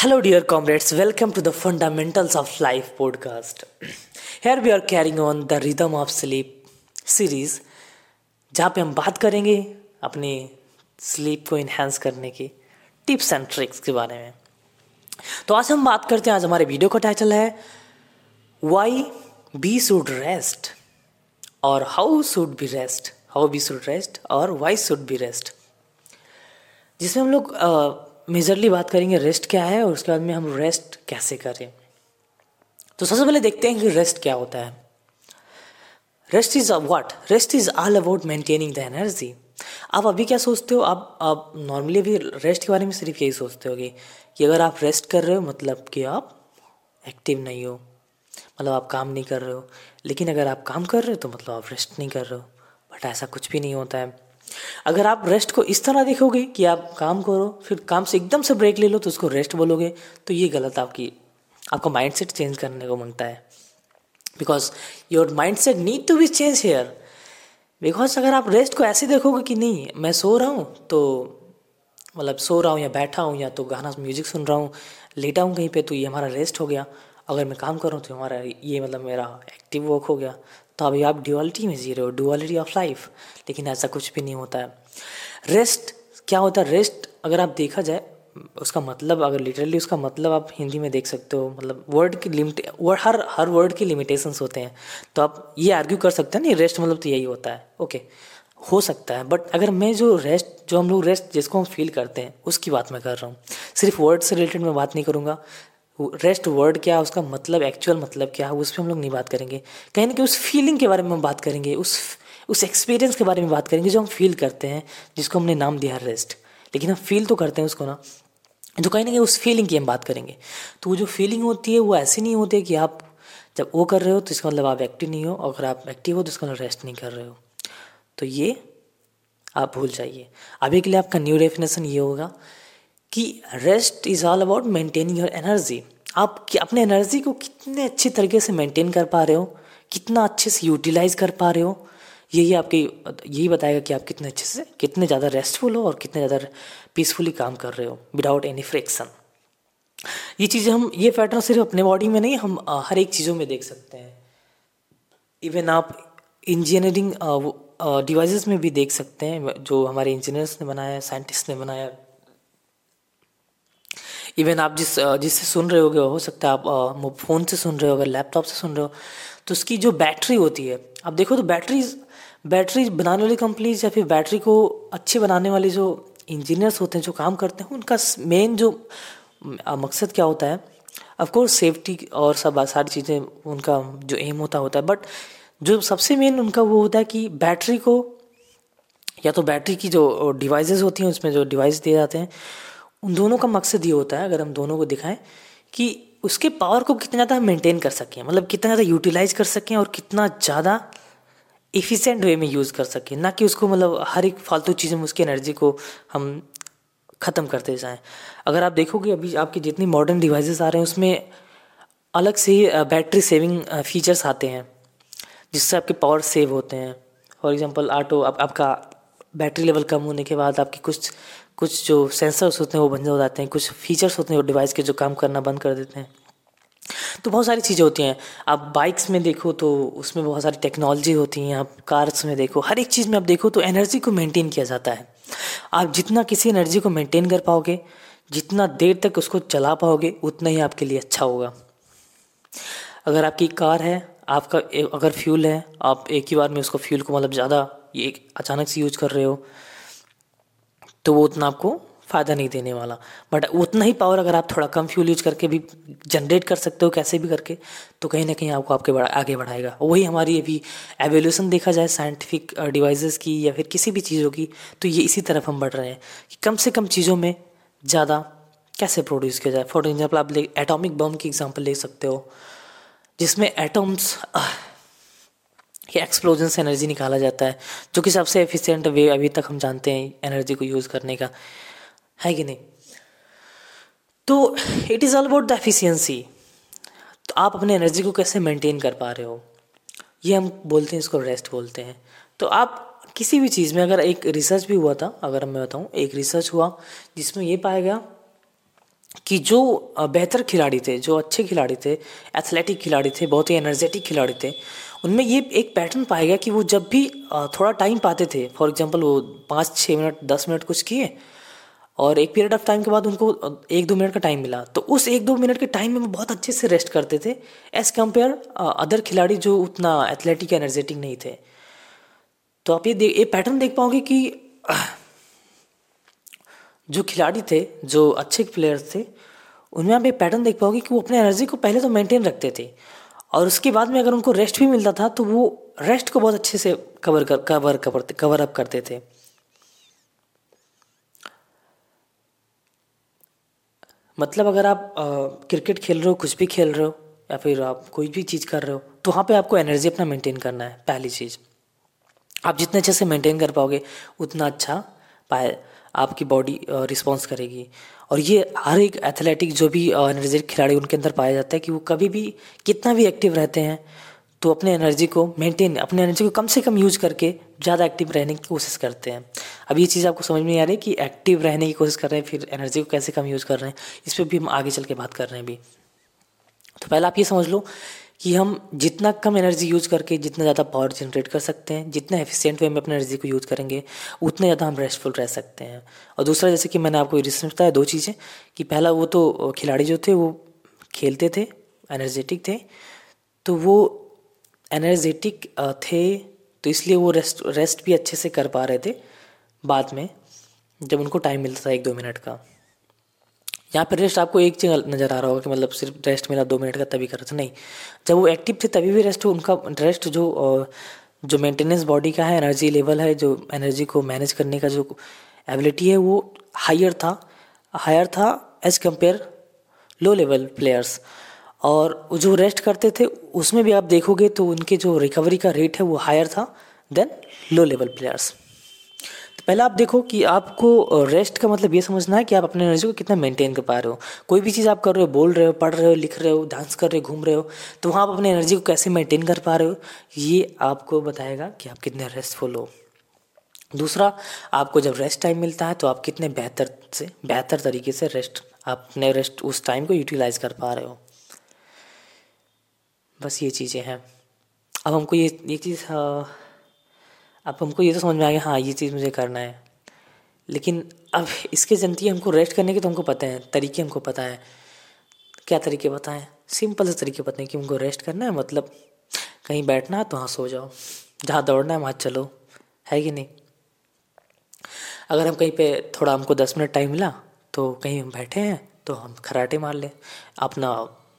Hello, dear comrades. Welcome to the Fundamentals of Life podcast. Here we are carrying on the Rhythm of Sleep series जहाँ पे हम बात करेंगे अपने sleep को इन्हेंस करने की टिप्स एंड ट्रिक्स के बारे में तो आज हम बात करते हैं आज हमारे वीडियो का टाइटल है वाई बी शुड रेस्ट और how should we rest how we should rest और वाई शुड बी रेस्ट जिसमें हम लोग मेजरली बात करेंगे रेस्ट क्या है और उसके बाद में हम रेस्ट कैसे करें। तो सबसे पहले देखते हैं कि रेस्ट क्या होता है। Rest is what rest is all about maintaining the energy आप अभी क्या सोचते हो? आप आप नॉर्मली अभी रेस्ट के बारे में सिर्फ़ यही सोचते हो कि अगर आप रेस्ट कर रहे हो मतलब कि आप एक्टिव नहीं हो मतलब आप काम नहीं कर रहे हो। लेकिन अगर आप काम कर रहे हो तो मतलब आप रेस्ट नहीं कर रहे हो। बट ऐसा कुछ भी नहीं होता है। अगर आप रेस्ट को इस तरह देखोगे कि आप काम करो, फिर काम से एकदम से ब्रेक ले लो तो उसको रेस्ट बोलोगे तो ये गलत आपकी, आपका माइंड सेट चेंज करने को माँगता है। Because your mindset need to be change here because अगर आप रेस्ट को ऐसे देखोगे कि नहीं, मैं सो रहा हूँ तो मतलब सो रहा हूँ या बैठा हूँ या तो गाना म्यूज़िक सुन रहा हूँ, लेटा हूँ कहीं पे तो ये हमारा रेस्ट हो गया। अगर मैं काम कर रहा हूँ तो हमारा, ये मतलब मेरा एक्टिव वर्क हो गया। तो अभी आप ड्यूअलिटी में जी रहे हो ड्यूअलिटी ऑफ़ लाइफ लेकिन ऐसा कुछ भी नहीं होता है। रेस्ट क्या होता है? रेस्ट अगर आप देखा जाए, उसका मतलब अगर लिटरली उसका मतलब आप हिंदी में देख सकते हो मतलब वर्ड की लिमिट वर्ड हर हर वर्ड की लिमिटेशंस होते हैं। तो आप ये आर्ग्यू कर सकते हैं, नहीं रेस्ट मतलब तो यही होता है। ओके हो सकता है। बट अगर मैं जो रेस्ट जो हम लोग रेस्ट जिसको हम फील करते हैं, उसकी बात मैं कर रहा हूँ। सिर्फ़ वर्ड से रिलेटेड मैं बात नहीं करूँगा। रेस्ट वर्ड क्या है, उसका मतलब एक्चुअल मतलब क्या है, उस पर हम लोग नहीं बात करेंगे। कहीं ना कहीं उस फीलिंग के बारे में हम बात करेंगे, उस उस एक्सपीरियंस के बारे में बात करेंगे जो हम फील करते हैं, जिसको हमने नाम दिया रेस्ट लेकिन हम फील तो करते हैं उसको ना, जो कहीं ना कहीं उस फीलिंग की हम बात करेंगे। तो वो जो फीलिंग होती है, वो ऐसी नहीं होती कि आप जब वो कर रहे हो तो इसका मतलब आप एक्टिव नहीं हो, और अगर आप एक्टिव हो तो इसका मतलब रेस्ट नहीं कर रहे हो। तो ये आप भूल जाइए। अभी के लिए आपका न्यू डेफिनेशन ये होगा कि rest is all about maintaining your energy आप अपने एनर्जी को कितने अच्छे तरीके से मेंटेन कर पा रहे हो? कितना अच्छे से यूटिलाइज कर पा रहे हो? यही आपकी, यही बताएगा कि आप कितने अच्छे से, कितने ज़्यादा रेस्टफुल हो और कितने ज़्यादा पीसफुली काम कर रहे हो विदाउट एनी फ्रिक्शन ये चीज़ें हम, ये पैटर्न सिर्फ़ अपने बॉडी में नहीं, हम हर एक चीज़ों में देख सकते हैं। इवन आप इंजीनियरिंग डिवाइसेस में भी देख सकते हैं, जो हमारे इंजीनियर्स ने बनाया साइंटिस्ट ने बनाया इवन आप जिस जिससे सुन रहे होगे, हो सकता है आप फ़ोन से सुन रहे हो अगर लैपटॉप से सुन रहे हो तो उसकी जो बैटरी होती है, आप देखो तो बैटरी बैटरी बनाने वाली कंपनीज़ या फिर बैटरी को अच्छी बनाने वाले जो इंजीनियर्स होते हैं, जो काम करते हैं, उनका मेन जो मकसद क्या होता है ऑफकोर्स सेफ्टी और सब, सारी चीज़ें, उनका जो एम होता होता है बट जो सबसे मेन उनका वो होता है कि बैटरी को, या तो बैटरी की जो डिवाइसेस होती हैं, उसमें जो डिवाइस दिए जाते हैं उन दोनों का मकसद ये होता है अगर हम दोनों को दिखाएँ कि उसके पावर को कितना ज़्यादा हम मेंटेन कर सकें मतलब कितना ज़्यादा यूटिलाइज कर सकें और कितना ज़्यादा इफ़िशेंट वे में यूज़ कर सकें ना कि उसको मतलब हर एक फालतू चीज़ में उसकी एनर्जी को हम ख़त्म करते जाएँ। अगर आप देखोगे अभी आपकी जितनी मॉडर्न डिवाइसेस आ रहे हैं उसमें अलग से ही बैटरी सेविंग फीचर्स आते हैं जिससे आपके पावर सेव होते हैं। फॉर एग्जांपल ऑटो आप, आपका बैटरी लेवल कम होने के बाद आपकी कुछ कुछ जो सेंसर्स होते हैं वो बंद हो जाते हैं, कुछ फीचर्स होते हैं वो डिवाइस के जो काम करना बंद कर देते हैं। तो बहुत सारी चीज़ें होती हैं। आप बाइक्स में देखो तो उसमें बहुत सारी टेक्नोलॉजी होती हैं, आप कार्स में देखो, हर एक चीज़ में आप देखो तो एनर्जी को मेंटेन किया जाता है। आप जितना किसी एनर्जी को मेंटेन कर पाओगे, जितना देर तक उसको चला पाओगे, उतना ही आपके लिए अच्छा होगा। अगर आपकी कार है, आपका अगर फ्यूल है, आप एक ही बार में उसको फ्यूल को मतलब ज़्यादा ये एक अचानक से यूज़ कर रहे हो तो वो उतना आपको फ़ायदा नहीं देने वाला। बट उतना ही पावर अगर आप थोड़ा कम फ्यूल यूज़ करके भी जनरेट कर सकते हो, कैसे भी करके तो कहीं ना कहीं आपको आपके बढ़ा, आगे बढ़ाएगा। वही हमारी अभी एवोल्यूशन देखा जाए साइंटिफिक डिवाइसेस की या फिर किसी भी चीज़ों की तो ये इसी तरफ़ हम बढ़ रहे हैं कि कम से कम चीज़ों में ज़्यादा कैसे प्रोड्यूस किया जाए। फॉर एग्ज़ाम्पल आप ले एटॉमिक बम की एग्ज़ाम्पल ले सकते हो, जिसमें एटम्स ये एक्सप्लोजन से एनर्जी निकाला जाता है, जो कि सबसे एफिशिएंट वे अभी तक हम जानते हैं एनर्जी को यूज़ करने का। है कि नहीं? तो it is all about the efficiency तो आप अपने एनर्जी को कैसे मेंटेन कर पा रहे हो? ये हम बोलते हैं, इसको रेस्ट बोलते हैं। तो आप किसी भी चीज़ में, अगर एक रिसर्च भी हुआ था, अगर मैं बताऊँ, एक रिसर्च हुआ, जिसमें ये पाया गया कि जो बेहतर खिलाड़ी थे, जो अच्छे खिलाड़ी थे एथलेटिक खिलाड़ी थे, बहुत ही एनर्जेटिक खिलाड़ी थे उनमें ये एक पैटर्न पाया गया कि वो जब भी थोड़ा टाइम पाते थे फॉर एग्ज़ाम्पल वो पाँच छः मिनट, दस मिनट कुछ किए, और एक पीरियड ऑफ़ टाइम के बाद उनको एक दो मिनट का टाइम मिला तो उस एक दो मिनट के टाइम में वो बहुत अच्छे से रेस्ट करते थे एज़ कंपेयर अदर खिलाड़ी जो उतना एथलेटिक एनर्जेटिक नहीं थे। तो आप ये ये पैटर्न देख पाओगे कि जो खिलाड़ी थे, जो अच्छे प्लेयर्स थे, उनमें आप एक पैटर्न देख पाओगे कि वो अपने एनर्जी को पहले तो मेंटेन रखते थे। और उसके बाद में अगर उनको रेस्ट भी मिलता था तो वो रेस्ट को बहुत अच्छे से कवर कर कवर कवर कवर अप करते थे। मतलब अगर आप आ, क्रिकेट खेल रहे हो कुछ भी खेल रहे हो या फिर आप कोई भी चीज़ कर रहे हो तो वहाँ पे आपको एनर्जी अपना मेंटेन करना है पहली चीज़। आप जितने अच्छे से मेंटेन कर पाओगे उतना अच्छा पाए आपकी बॉडी रिस्पॉन्स करेगी। और ये हर एक एथलेटिक जो भी एनर्जेटिक खिलाड़ी उनके अंदर पाया जाता है कि वो कभी भी कितना भी एक्टिव रहते हैं तो अपने एनर्जी को मेंटेन, अपने एनर्जी को कम से कम यूज़ करके ज़्यादा एक्टिव रहने की कोशिश करते हैं। अब ये चीज़ आपको समझ में आ रही कि एक्टिव रहने की कोशिश कर रहे हैं, फिर एनर्जी को कैसे कम यूज़ कर रहे हैं, इस पर भी हम आगे चल के बात कर रहे हैं अभी। तो पहले आप ये समझ लो कि हम जितना कम एनर्जी यूज़ करके जितना ज़्यादा पावर जनरेट कर सकते हैं, जितना एफिशिएंट वे में अपने एनर्जी को यूज़ करेंगे, उतने ज़्यादा हम रेस्टफुल रह सकते हैं। और दूसरा, जैसे कि मैंने आपको रिसर्च बताया दो चीज़ें, कि पहला वो तो खिलाड़ी जो थे वो खेलते थे एनर्जेटिक थे तो वो एनर्जेटिक थे तो इसलिए वो रेस्ट रेस्ट भी अच्छे से कर पा रहे थे बाद में, जब उनको टाइम मिलता था एक दो मिनट का। यहाँ पर रेस्ट आपको एक चीज़ नज़र आ रहा होगा कि मतलब सिर्फ़ रेस्ट मेरा दो मिनट का तभी कर रहा था। नहीं, जब वो एक्टिव थे तभी भी रेस्ट हो उनका रेस्ट जो जो मेंटेनेंस बॉडी का है एनर्जी लेवल है, जो एनर्जी को मैनेज करने का जो एबिलिटी है, वो हायर था। हायर था as compare low level players और जो रेस्ट करते थे, उसमें भी आप देखोगे तो उनके जो रिकवरी का रेट है वो हायर था देन लो लेवल प्लेयर्स पहले आप देखो कि आपको रेस्ट का मतलब ये समझना है कि आप अपने एनर्जी को कितना मेंटेन कर पा रहे हो। कोई भी चीज़ आप कर रहे हो, बोल रहे हो, पढ़ रहे हो, लिख रहे हो डांस कर रहे हो, घूम रहे हो तो वहाँ आप अपने एनर्जी को कैसे मेंटेन कर पा रहे हो, ये आपको बताएगा कि आप कितने रेस्टफुल हो। दूसरा, आपको जब रेस्ट टाइम मिलता है तो आप कितने बेहतर से, बेहतर तरीके से रेस्ट आप अपने रेस्ट उस टाइम को यूटिलाइज कर पा रहे हो। बस ये चीज़ें हैं। अब हमको ये ये चीज़ अब हमको ये तो समझ में आ गया हाँ ये चीज़ मुझे करना है। लेकिन अब इसके जनती हमको रेस्ट करने के तो हमको पता है, तरीके हमको पता है। क्या तरीके है? सिंपल से तरीके पता है कि हमको रेस्ट करना है मतलब कहीं बैठना है तो वहाँ सो जाओ। जहाँ दौड़ना है, वहाँ चलो। है कि नहीं? अगर हम कहीं पे थोड़ा हमको दस मिनट टाइम मिला तो कहीं हम बैठे हैं तो हम खराटे मार लें, अपना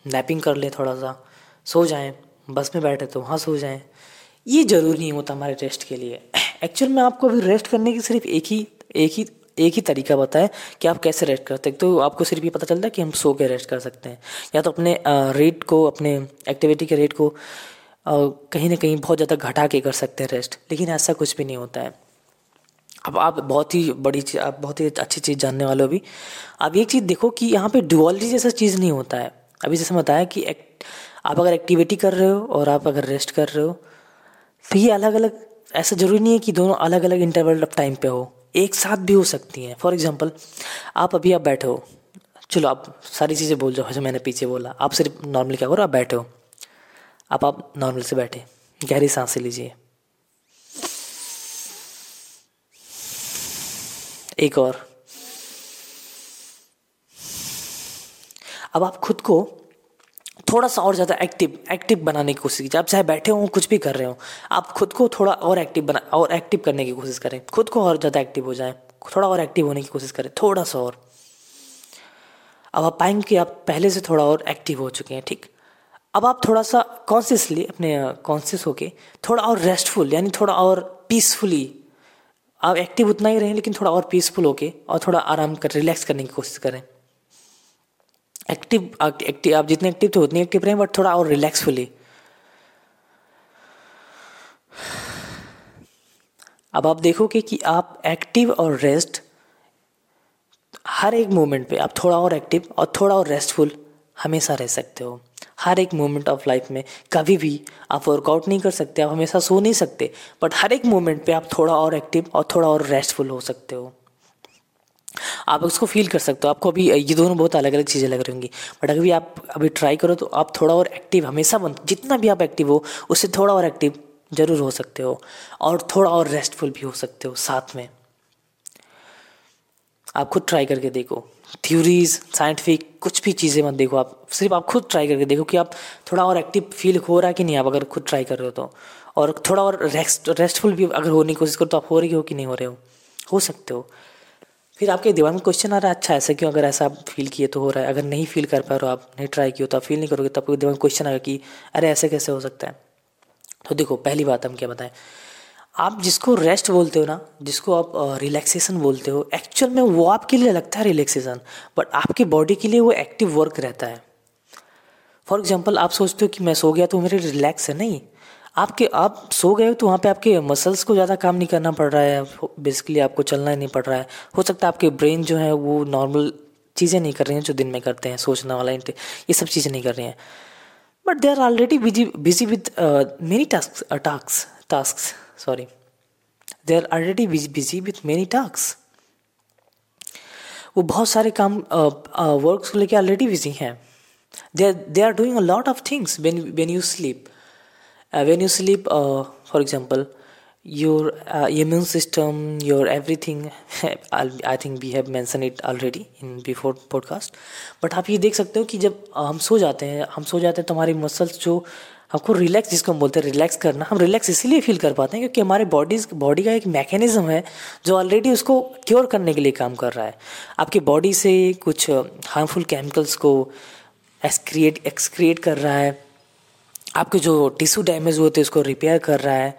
नैपिंग कर लें थोड़ा सा। सो जाएँ, बस में बैठे तो वहाँ सो जाएँ। ये ज़रूरी नहीं होता हमारे रेस्ट के लिए। एक्चुअल में आपको अभी रेस्ट करने की सिर्फ़ एक ही एक ही एक ही तरीका बताए कि आप कैसे रेस्ट करते हैं। तो आपको सिर्फ़ ये पता चलता है कि हम सो के रेस्ट कर सकते हैं। या तो अपने रेट को, अपने एक्टिविटी के रेट को कहीं ना कहीं बहुत ज़्यादा घटा के कर सकते हैं रेस्ट लेकिन ऐसा कुछ भी नहीं होता है। अब आप बहुत ही बड़ी चीज़ आप बहुत ही अच्छी चीज़ जानने वाले हो भी आप एक चीज़ देखो कि यहाँ पे डुअलिटी जैसा चीज़ नहीं होता है। अभी जैसे बताया कि आप अगर एक्टिविटी कर रहे हो और आप अगर रेस्ट कर रहे हो तो ये अलग अलग ऐसा ज़रूरी नहीं है कि दोनों अलग अलग इंटरवल ऑफ़ टाइम पे हो। एक साथ भी हो सकती हैं। फॉर एग्ज़ाम्पल आप अभी आप बैठे हो। चलो, आप सारी चीज़ें बोल जाओ जो मैंने पीछे बोला। आप सिर्फ़ नॉर्मली क्या करो, आप बैठे हो। आप आप नॉर्मल से बैठे। गहरी साँसें लीजिए। एक और। अब आप खुद को थोड़ा सा और ज़्यादा एक्टिव एक्टिव बनाने की कोशिश कीजिए। आप चाहे बैठे हों, कुछ भी कर रहे हो, आप खुद को थोड़ा और एक्टिव बना, और एक्टिव करने की कोशिश करें। खुद को और ज़्यादा एक्टिव हो जाए। थोड़ा और एक्टिव होने की कोशिश करें। थोड़ा सा और। अब आप पाएँगे कि आप पहले से थोड़ा और एक्टिव हो चुके हैं, ठीक? अब आप थोड़ा सा कॉन्शियसली अपने कॉन्शियस होके थोड़ा और रेस्टफुल यानी थोड़ा और पीसफुली आप एक्टिव उतना ही रहें, लेकिन थोड़ा और पीसफुल होके और थोड़ा आराम कर रिलैक्स करने की कोशिश करें। एक्टिव एक्टिव आप जितने एक्टिव थे उतने एक्टिव रहे बट थोड़ा और रिलैक्सफुली अब आप देखोगे कि आप एक्टिव और रेस्ट हर एक मोमेंट पे आप थोड़ा और एक्टिव और थोड़ा और रेस्टफुल हमेशा रह सकते हो। हर एक मोमेंट ऑफ़ लाइफ में कभी भी आप वर्कआउट नहीं कर सकते, आप हमेशा सो नहीं सकते बट हर एक मोमेंट पे आप थोड़ा और एक्टिव और थोड़ा और रेस्टफुल हो सकते हो। आप उसको फील कर सकते हो। आपको अभी ये दोनों बहुत अलग अलग चीज़ें लग रही होंगी। बट अगर भी आप, अभी ट्राई करो तो आप थोड़ा और एक्टिव हमेशा बन, जितना भी आप एक्टिव हो, उससे थोड़ा और एक्टिव ज़रूर हो सकते हो। और थोड़ा और रेस्टफुल भी हो सकते हो साथ में। आप खुद ट्राई करके देखो। थ्योरीज साइंटिफिक कुछ भी चीज़ें मत देखो आप। सिर्फ़ आप खुद ट्राई करके देखो कि आप थोड़ा और एक्टिव फील हो रहा है कि नहीं, आप अगर खुद ट्राई कर रहे हो तो। और थोड़ा और रेस्ट रेस्टफुल भी अगर होने की कोशिश करो तो आप हो रही हो कि नहीं हो रहे हो। हो सकते हो। फिर आपके दिमाग में क्वेश्चन आ रहा है अच्छा ऐसा क्यों? अगर ऐसा फील किए तो हो रहा है। अगर नहीं फील कर पा रहे हो, आप नहीं ट्राई किए तो आप फील नहीं करोगे तो आपको दिमाग में क्वेश्चन आएगा कि, अरे, ऐसे कैसे हो सकता है? तो देखो, पहली बात हम क्या बताएँ? आप जिसको रेस्ट बोलते हो ना, जिसको आप रिलैक्सेशन बोलते हो एक्चुअल में वो आपके लिए लगता है रिलैक्सेशन बट आपकी बॉडी के लिए वो एक्टिव वर्क रहता है। फॉर एग्ज़ाम्पल आप सोचते हो कि मैं सो गया तो मेरे रिलैक्स है, नहीं? आपके आप सो गए हो तो वहाँ पे आपके मसल्स को ज़्यादा काम नहीं करना पड़ रहा है। बेसिकली आपको चलना ही नहीं पड़ रहा है। हो सकता है आपके ब्रेन जो है वो नॉर्मल चीज़ें नहीं कर रही हैं जो दिन में करते हैं सोचना वाला ये सब चीज़ें नहीं कर रही हैं। But they are already busy busy with many task task task sorry they are already busy with many task वो बहुत सारे काम वर्क uh, uh, को लेकर ऑलरेडी बिज़ी हैं। They are doing a lot of things when when you sleep when you sleep uh, for example your uh, immune system your everything i think we have mentioned it already in before podcast but आप ये देख सकते हो कि जब हम सो जाते हैं हम सो जाते हैं तो हमारी मसल्स जो हमको रिलैक्स जिसको हम बोलते हैं रिलैक्स करना हम रिलैक्स इसीलिए फील कर पाते हैं क्योंकि हमारे बॉडीज बॉडी का एक मैकेनिज्म है जो ऑलरेडी उसको क्योर करने के लिए काम कर रहा है। आपके बॉडी से कुछ हार्मफुल केमिकल्स को एक्सक्रिएट एक्सक्रिएट कर रहा है। आपके जो टिश्यू डैमेज हुए थे, उसको रिपेयर कर रहा है।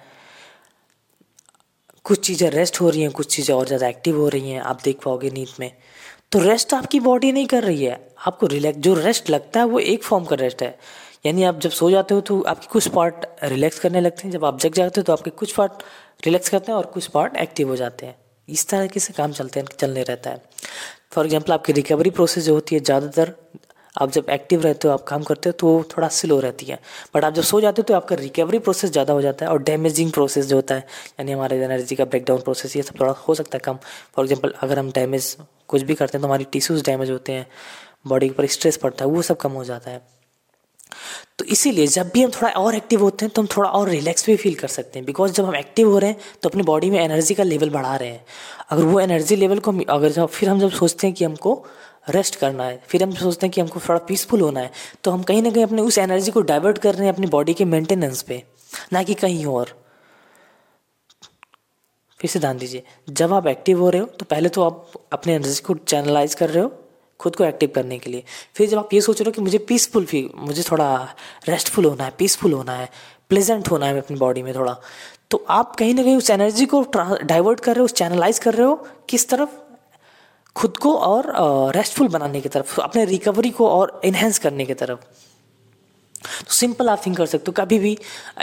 कुछ चीज़ें रेस्ट हो रही हैं, कुछ चीज़ें और ज़्यादा एक्टिव हो रही हैं, आप देख पाओगे नींद में। तो रेस्ट आपकी बॉडी नहीं कर रही है। आपको रिलैक्स जो रेस्ट लगता है, वो एक फॉर्म का रेस्ट है। यानी आप जब सो जाते हो तो आपके कुछ पार्ट रिलैक्स करने लगते हैं। जब आप जग जाते हो तो आपके कुछ पार्ट रिलैक्स करते हैं और कुछ पार्ट एक्टिव हो जाते हैं। इस तरह से काम चलते हैं, चलने रहता है। फॉर एग्ज़ाम्पल आपकी रिकवरी प्रोसेस जो होती है, ज़्यादातर आप जब एक्टिव रहते हो, आप काम करते हो तो वो थोड़ा स्लो रहती है। बट आप जब सो जाते हो तो आपका रिकवरी प्रोसेस ज़्यादा हो जाता है और डैमेजिंग प्रोसेस जो होता है, यानी हमारे एनर्जी का ब्रेकडाउन प्रोसेस ये सब थोड़ा हो सकता है कम। फॉर एग्ज़ाम्पल अगर हम डैमेज कुछ भी करते हैं तो हमारी टिश्यूज़ डैमेज होते हैं बॉडी के ऊपर स्ट्रेस पड़ता है, वो सब कम हो जाता है। तो इसीलिए जब भी हम थोड़ा और एक्टिव होते हैं तो हम थोड़ा और रिलैक्स भी फील कर सकते हैं। बिकॉज़ जब हम एक्टिव हो रहे हैं तो अपनी बॉडी में एनर्जी का लेवल बढ़ा रहे हैं। अगर वो एनर्जी लेवल को अगर जब, फिर हम जब सोचते हैं कि हमको रेस्ट करना है। फिर हम सोचते हैं कि हमको थोड़ा पीसफुल होना है। तो हम कहीं ना कहीं अपने उस एनर्जी को डाइवर्ट कर रहे हैं अपनी बॉडी के मेंटेनेंस पे, ना कि कहीं और। फिर से ध्यान दीजिए, जब आप एक्टिव हो रहे हो तो पहले तो आप अपने एनर्जी को चैनलाइज कर रहे हो, खुद को एक्टिव करने के लिए। फिर जब आप ये सोच रहे हो कि मुझे पीसफुल फील मुझे थोड़ा रेस्टफुल होना है पीसफुल होना है प्लेजेंट होना है अपनी बॉडी में थोड़ा तो आप कहीं ना कहीं उस एनर्जी को डाइवर्ट कर रहे हो, उस चैनलाइज कर रहे हो, किस तरफ़? खुद को और रेस्टफुल बनाने की तरफ़, अपने रिकवरी को और इन्हेंस करने की तरफ़। तो सिंपल आप थिंक कर सकते हो। कभी भी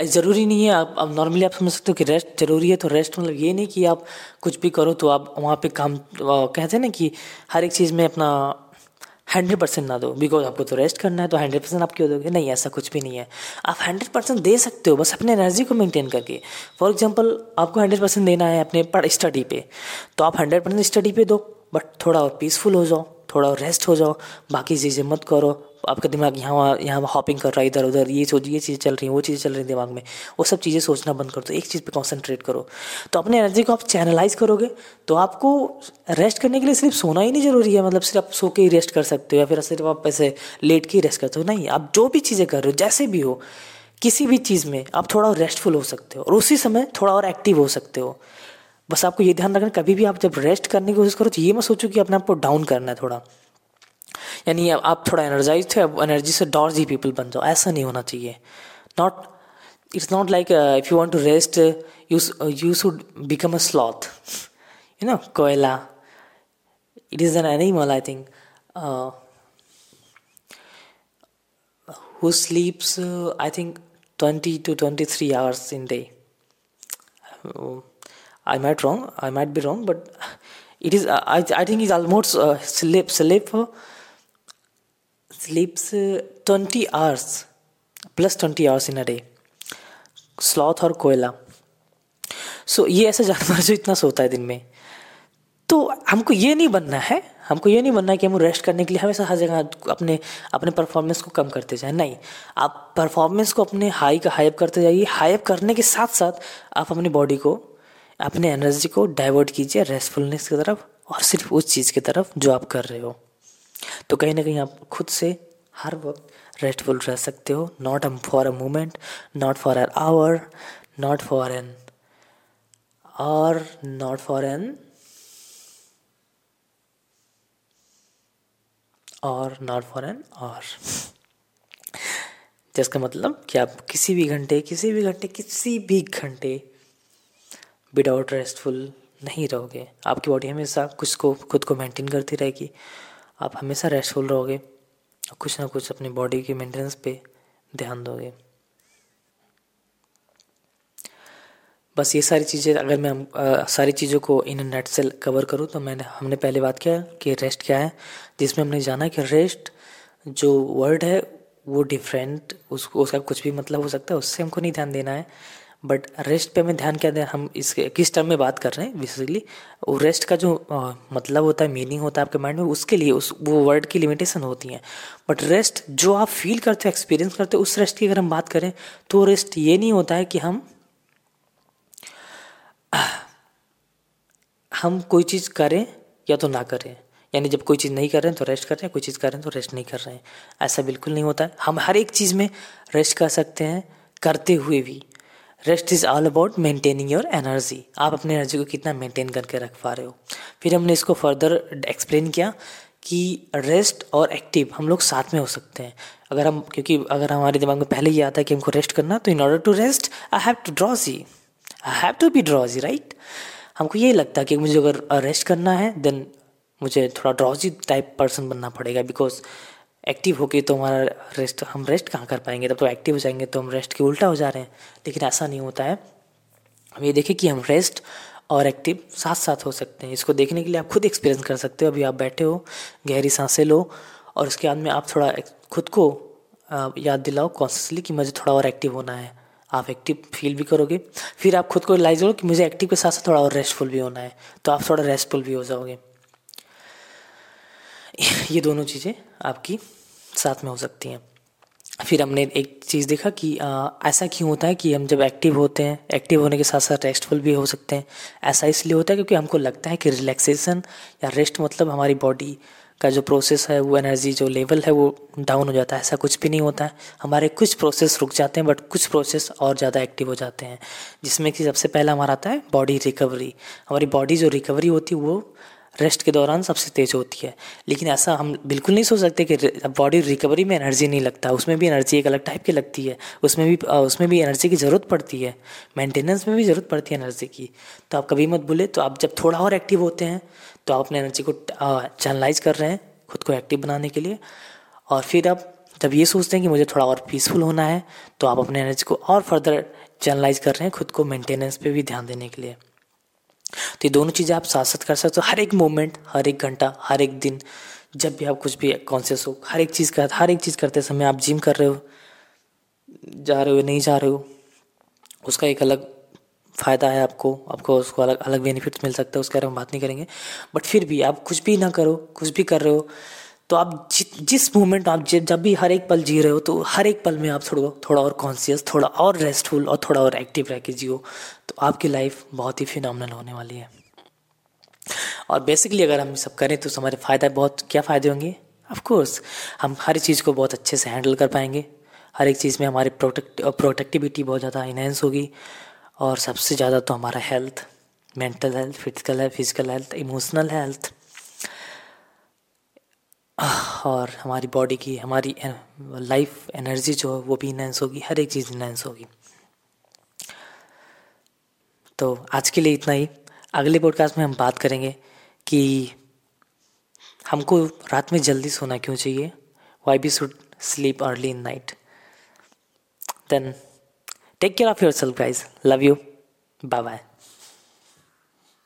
ज़रूरी नहीं है आप, अब नॉर्मली आप समझ सकते हो कि रेस्ट ज़रूरी है तो रेस्ट मतलब ये नहीं कि आप कुछ भी करो तो आप वहाँ पे काम कहते हैं ना कि हर एक चीज़ में अपना हंड्रेड परसेंट ना दो। बिकॉज़ आपको तो रेस्ट करना है तो हंड्रेड परसेंट आप क्यों दोगे? नहीं, ऐसा कुछ भी नहीं है। आप हंड्रेड परसेंट दे सकते हो, बस अपने एनर्जी को मेंटेन करके। फॉर एग्जांपल आपको हंड्रेड परसेंट देना है अपने पढ़ स्टडी पे। तो आप हंड्रेड परसेंट स्टडी पे दो। बट थोड़ा और पीसफुल हो जाओ, थोड़ा और रेस्ट हो जाओ, बाकी चीज़ें मत करो। आपका दिमाग यहाँ वहाँ यहाँ हॉपिंग कर रहा है इधर उधर ये सोच ये चीज़ें चल रही हैं, वो चीज़ें चल रही हैं दिमाग में। वो सब चीज़ें सोचना बंद कर दो, एक चीज़ पे कंसंट्रेट करो। तो अपने एनर्जी को आप चैनलाइज करोगे तो आपको रेस्ट करने के लिए सिर्फ़ सोना ही नहीं ज़रूरी है। मतलब सिर्फ़ आप सो के ही रेस्ट कर सकते हो, या फिर सिर्फ़ आप ऐसे लेट के ही रेस्ट करते हो। नहीं, आप जो भी चीज़ें कर रहे हो, जैसे भी हो, किसी भी चीज़ में आप थोड़ा और रेस्टफुल हो सकते हो, और उसी समय थोड़ा और एक्टिव हो सकते हो। बस आपको ये ध्यान रखना कभी भी आप जब रेस्ट करने की कोशिश करो तो ये मत सोचो कि अपने आप को डाउन करना है थोड़ा। यानी आप थोड़ा एनर्जाइज थे अब एनर्जी से डॉर्जी पीपल बन जाओ। ऐसा नहीं होना चाहिए। Not it's not like if you want to rest you you should become a sloth you know koala it is an think. Uh, who sleeps uh, i think 20 to 23 hours in day. Uh, I might wrong. I might be wrong, but it is. Uh, I I think it's almost uh, sleep sleep uh, sleeps uh, twenty hours plus twenty hours in a day. Sloth और koala सो so, ये ऐसा जानवर जो इतना सोता है दिन में तो हमको ये नहीं बनना है हमको ये नहीं बनना है कि हम रेस्ट करने के लिए हमेशा हर जगह अपने अपने परफॉर्मेंस को कम करते जाए नहीं आप परफॉर्मेंस को अपने हाई का हाइप करते जाइए हाइप करने के साथ साथ आप अपनी बॉडी को अपने एनर्जी को डाइवर्ट कीजिए रेस्टफुलनेस की तरफ़ और सिर्फ़ उस चीज़ की तरफ़ जो आप कर रहे हो। तो कहीं ना कहीं आप खुद से हर वक्त रेस्टफुल रह सकते हो not for a moment not for an hour not for an hour not for an hour not for an hour जिसका मतलब कि आप किसी भी घंटे, किसी भी घंटे, किसी भी घंटे विदाउट रेस्टफुल नहीं रहोगे। आपकी बॉडी हमेशा कुछ को खुद को मेंटेन करती रहेगी। आप हमेशा रेस्टफुल रहोगे और कुछ ना कुछ अपनी बॉडी के मेंटेनेंस पे ध्यान दोगे। बस ये सारी चीज़ें अगर मैं आ, सारी चीज़ों को इन नेट से कवर करूँ तो मैंने हमने पहले बात किया कि रेस्ट क्या है। जिसमें हमने जाना कि रेस्ट जो वर्ड है वो डिफरेंट उसको उसका कुछ भी मतलब हो सकता है उससे हमको नहीं ध्यान देना है। बट रेस्ट पे हमें ध्यान क्या दें हम इसके किस टर्म में बात कर रहे हैं? बेसिकली वो रेस्ट का जो आ, मतलब होता है मीनिंग होता है आपके माइंड में उसके लिए उस वो वर्ड की लिमिटेशन होती हैं। बट रेस्ट जो आप फील करते हो एक्सपीरियंस करते हो उस रेस्ट की अगर हम बात करें तो रेस्ट ये नहीं होता है कि हम हम कोई चीज़ करें या तो ना करें। यानी जब कोई चीज़ नहीं कर रहे हैं तो रेस्ट कर रहे हैं कोई चीज़ कर रहे हैं तो रेस्ट नहीं कर रहे हैं। ऐसा बिल्कुल नहीं होता है। हम हर एक चीज़ में रेस्ट कर सकते हैं करते हुए भी। Rest is all about maintaining your energy आप अपने एनर्जी को कितना मेंटेन करके रख पा रहे हो। फिर हमने इसको फर्दर एक्सप्लेन किया कि रेस्ट और एक्टिव हम लोग साथ में हो सकते हैं। अगर हम, क्योंकि अगर हमारे दिमाग में पहले ही आता है कि हमको रेस्ट करना तो in order to rest I have to drowsy I have to be drowsy right हमको ये लगता है कि मुझे अगर रेस्ट करना है देन मुझे थोड़ा ड्रॉजी टाइप पर्सन बनना पड़ेगा बिकॉज़ एक्टिव होके तो हमारा रेस्ट हम रेस्ट कहाँ कर पाएँगे? तब तो एक्टिव हो जाएँगे तो हम रेस्ट के उल्टा हो जा रहे हैं। लेकिन ऐसा नहीं होता है। हम ये देखें कि हम रेस्ट और एक्टिव साथ साथ हो सकते हैं। इसको देखने के लिए आप खुद एक्सपीरियंस कर सकते हो। अभी आप बैठे हो, गहरी साँसें लो, और उसके बाद में आप थोड़ा खुद को याद दिलाओ कॉन्सियसली कि मुझे थोड़ा और एक्टिव होना है। आप एक्टिव फील भी करोगे। फिर आप खुद को रिलाइज करो कि मुझे एक्टिव के साथ साथ थोड़ा और रेस्टफुल भी होना है। तो आप थोड़ा रेस्टफुल भी हो जाओगे। ये दोनों चीज़ें आपकी साथ में हो सकती हैं। फिर हमने एक चीज़ देखा कि आ, ऐसा क्यों होता है कि हम जब एक्टिव होते हैं एक्टिव होने के साथ साथ रेस्टफुल भी हो सकते हैं। ऐसा इसलिए होता है क्योंकि हमको लगता है कि रिलैक्सेशन या रेस्ट मतलब हमारी बॉडी का जो प्रोसेस है वो एनर्जी जो लेवल है वो डाउन हो जाता है। ऐसा कुछ भी नहीं होता है। हमारे कुछ प्रोसेस रुक जाते हैं बट कुछ प्रोसेस और ज़्यादा एक्टिव हो जाते हैं। जिसमें कि सबसे पहला हमारा आता है बॉडी रिकवरी। हमारी बॉडी जो रिकवरी होती है वो रेस्ट के दौरान सबसे तेज़ होती है। लेकिन ऐसा हम बिल्कुल नहीं सोच सकते कि बॉडी रिकवरी में एनर्जी नहीं लगता। उसमें भी एनर्जी एक अलग टाइप की लगती है। उसमें भी उसमें भी एनर्जी की ज़रूरत पड़ती है। मेंटेनेंस में भी ज़रूरत पड़ती है एनर्जी की। तो आप कभी मत भूले। तो आप जब थोड़ा और एक्टिव होते हैं तो आप अपने एनर्जी को चैनलाइज कर रहे हैं खुद को एक्टिव बनाने के लिए। और फिर आप जब ये सोचते हैं कि मुझे थोड़ा और पीसफुल होना है तो आप अपने एनर्जी को और फर्दर चैनलाइज कर रहे हैं खुद को मेंटेनेंस पे भी ध्यान देने के लिए। तो ये दोनों चीज़ें आप साथ साथ कर सकते हो। हर एक मोमेंट हर एक घंटा, हर एक दिन, जब भी आप कुछ भी कॉन्शियस हो, हर एक चीज़ कर हर एक चीज़ करते समय आप जिम कर रहे हो, जा रहे हो नहीं जा रहे हो, उसका एक अलग फ़ायदा है आपको आपको उसको अलग अलग बेनिफिट्स मिल सकता है, उसके बारे में बात नहीं करेंगे। बट फिर भी आप कुछ भी ना करो, कुछ भी कर रहे हो तो आप जि, जिस मोमेंट आप जब भी हर एक पल जी रहे हो तो हर एक पल में आप थोड़ा थोड़ा और कॉन्सियस थोड़ा और रेस्टफुल और थोड़ा और एक्टिव रह के जियो। तो आपकी लाइफ बहुत ही फिनल होने वाली है। और बेसिकली अगर हम सब करें तो हमारे फ़ायदा बहुत क्या फ़ायदे होंगे? ऑफकोर्स हम हर चीज़ को बहुत अच्छे से हैंडल कर पाएँगे। हर एक चीज़ में हमारी प्रोटेक्ट प्रोटेक्टिविटी बहुत ज़्यादा इनहेंस होगी। और सबसे ज़्यादा तो हमारा health mental health physical health physical health emotional health और हमारी बॉडी की, हमारी लाइफ एनर्जी जो है वो भी इनहेंस होगी, हर एक चीज़ इनहेंस होगी। तो आज के लिए इतना ही। अगले पॉडकास्ट में हम बात करेंगे कि हमको रात में जल्दी सोना क्यों चाहिए? Why we should sleep early in night then take care of yourself guys love you bye bye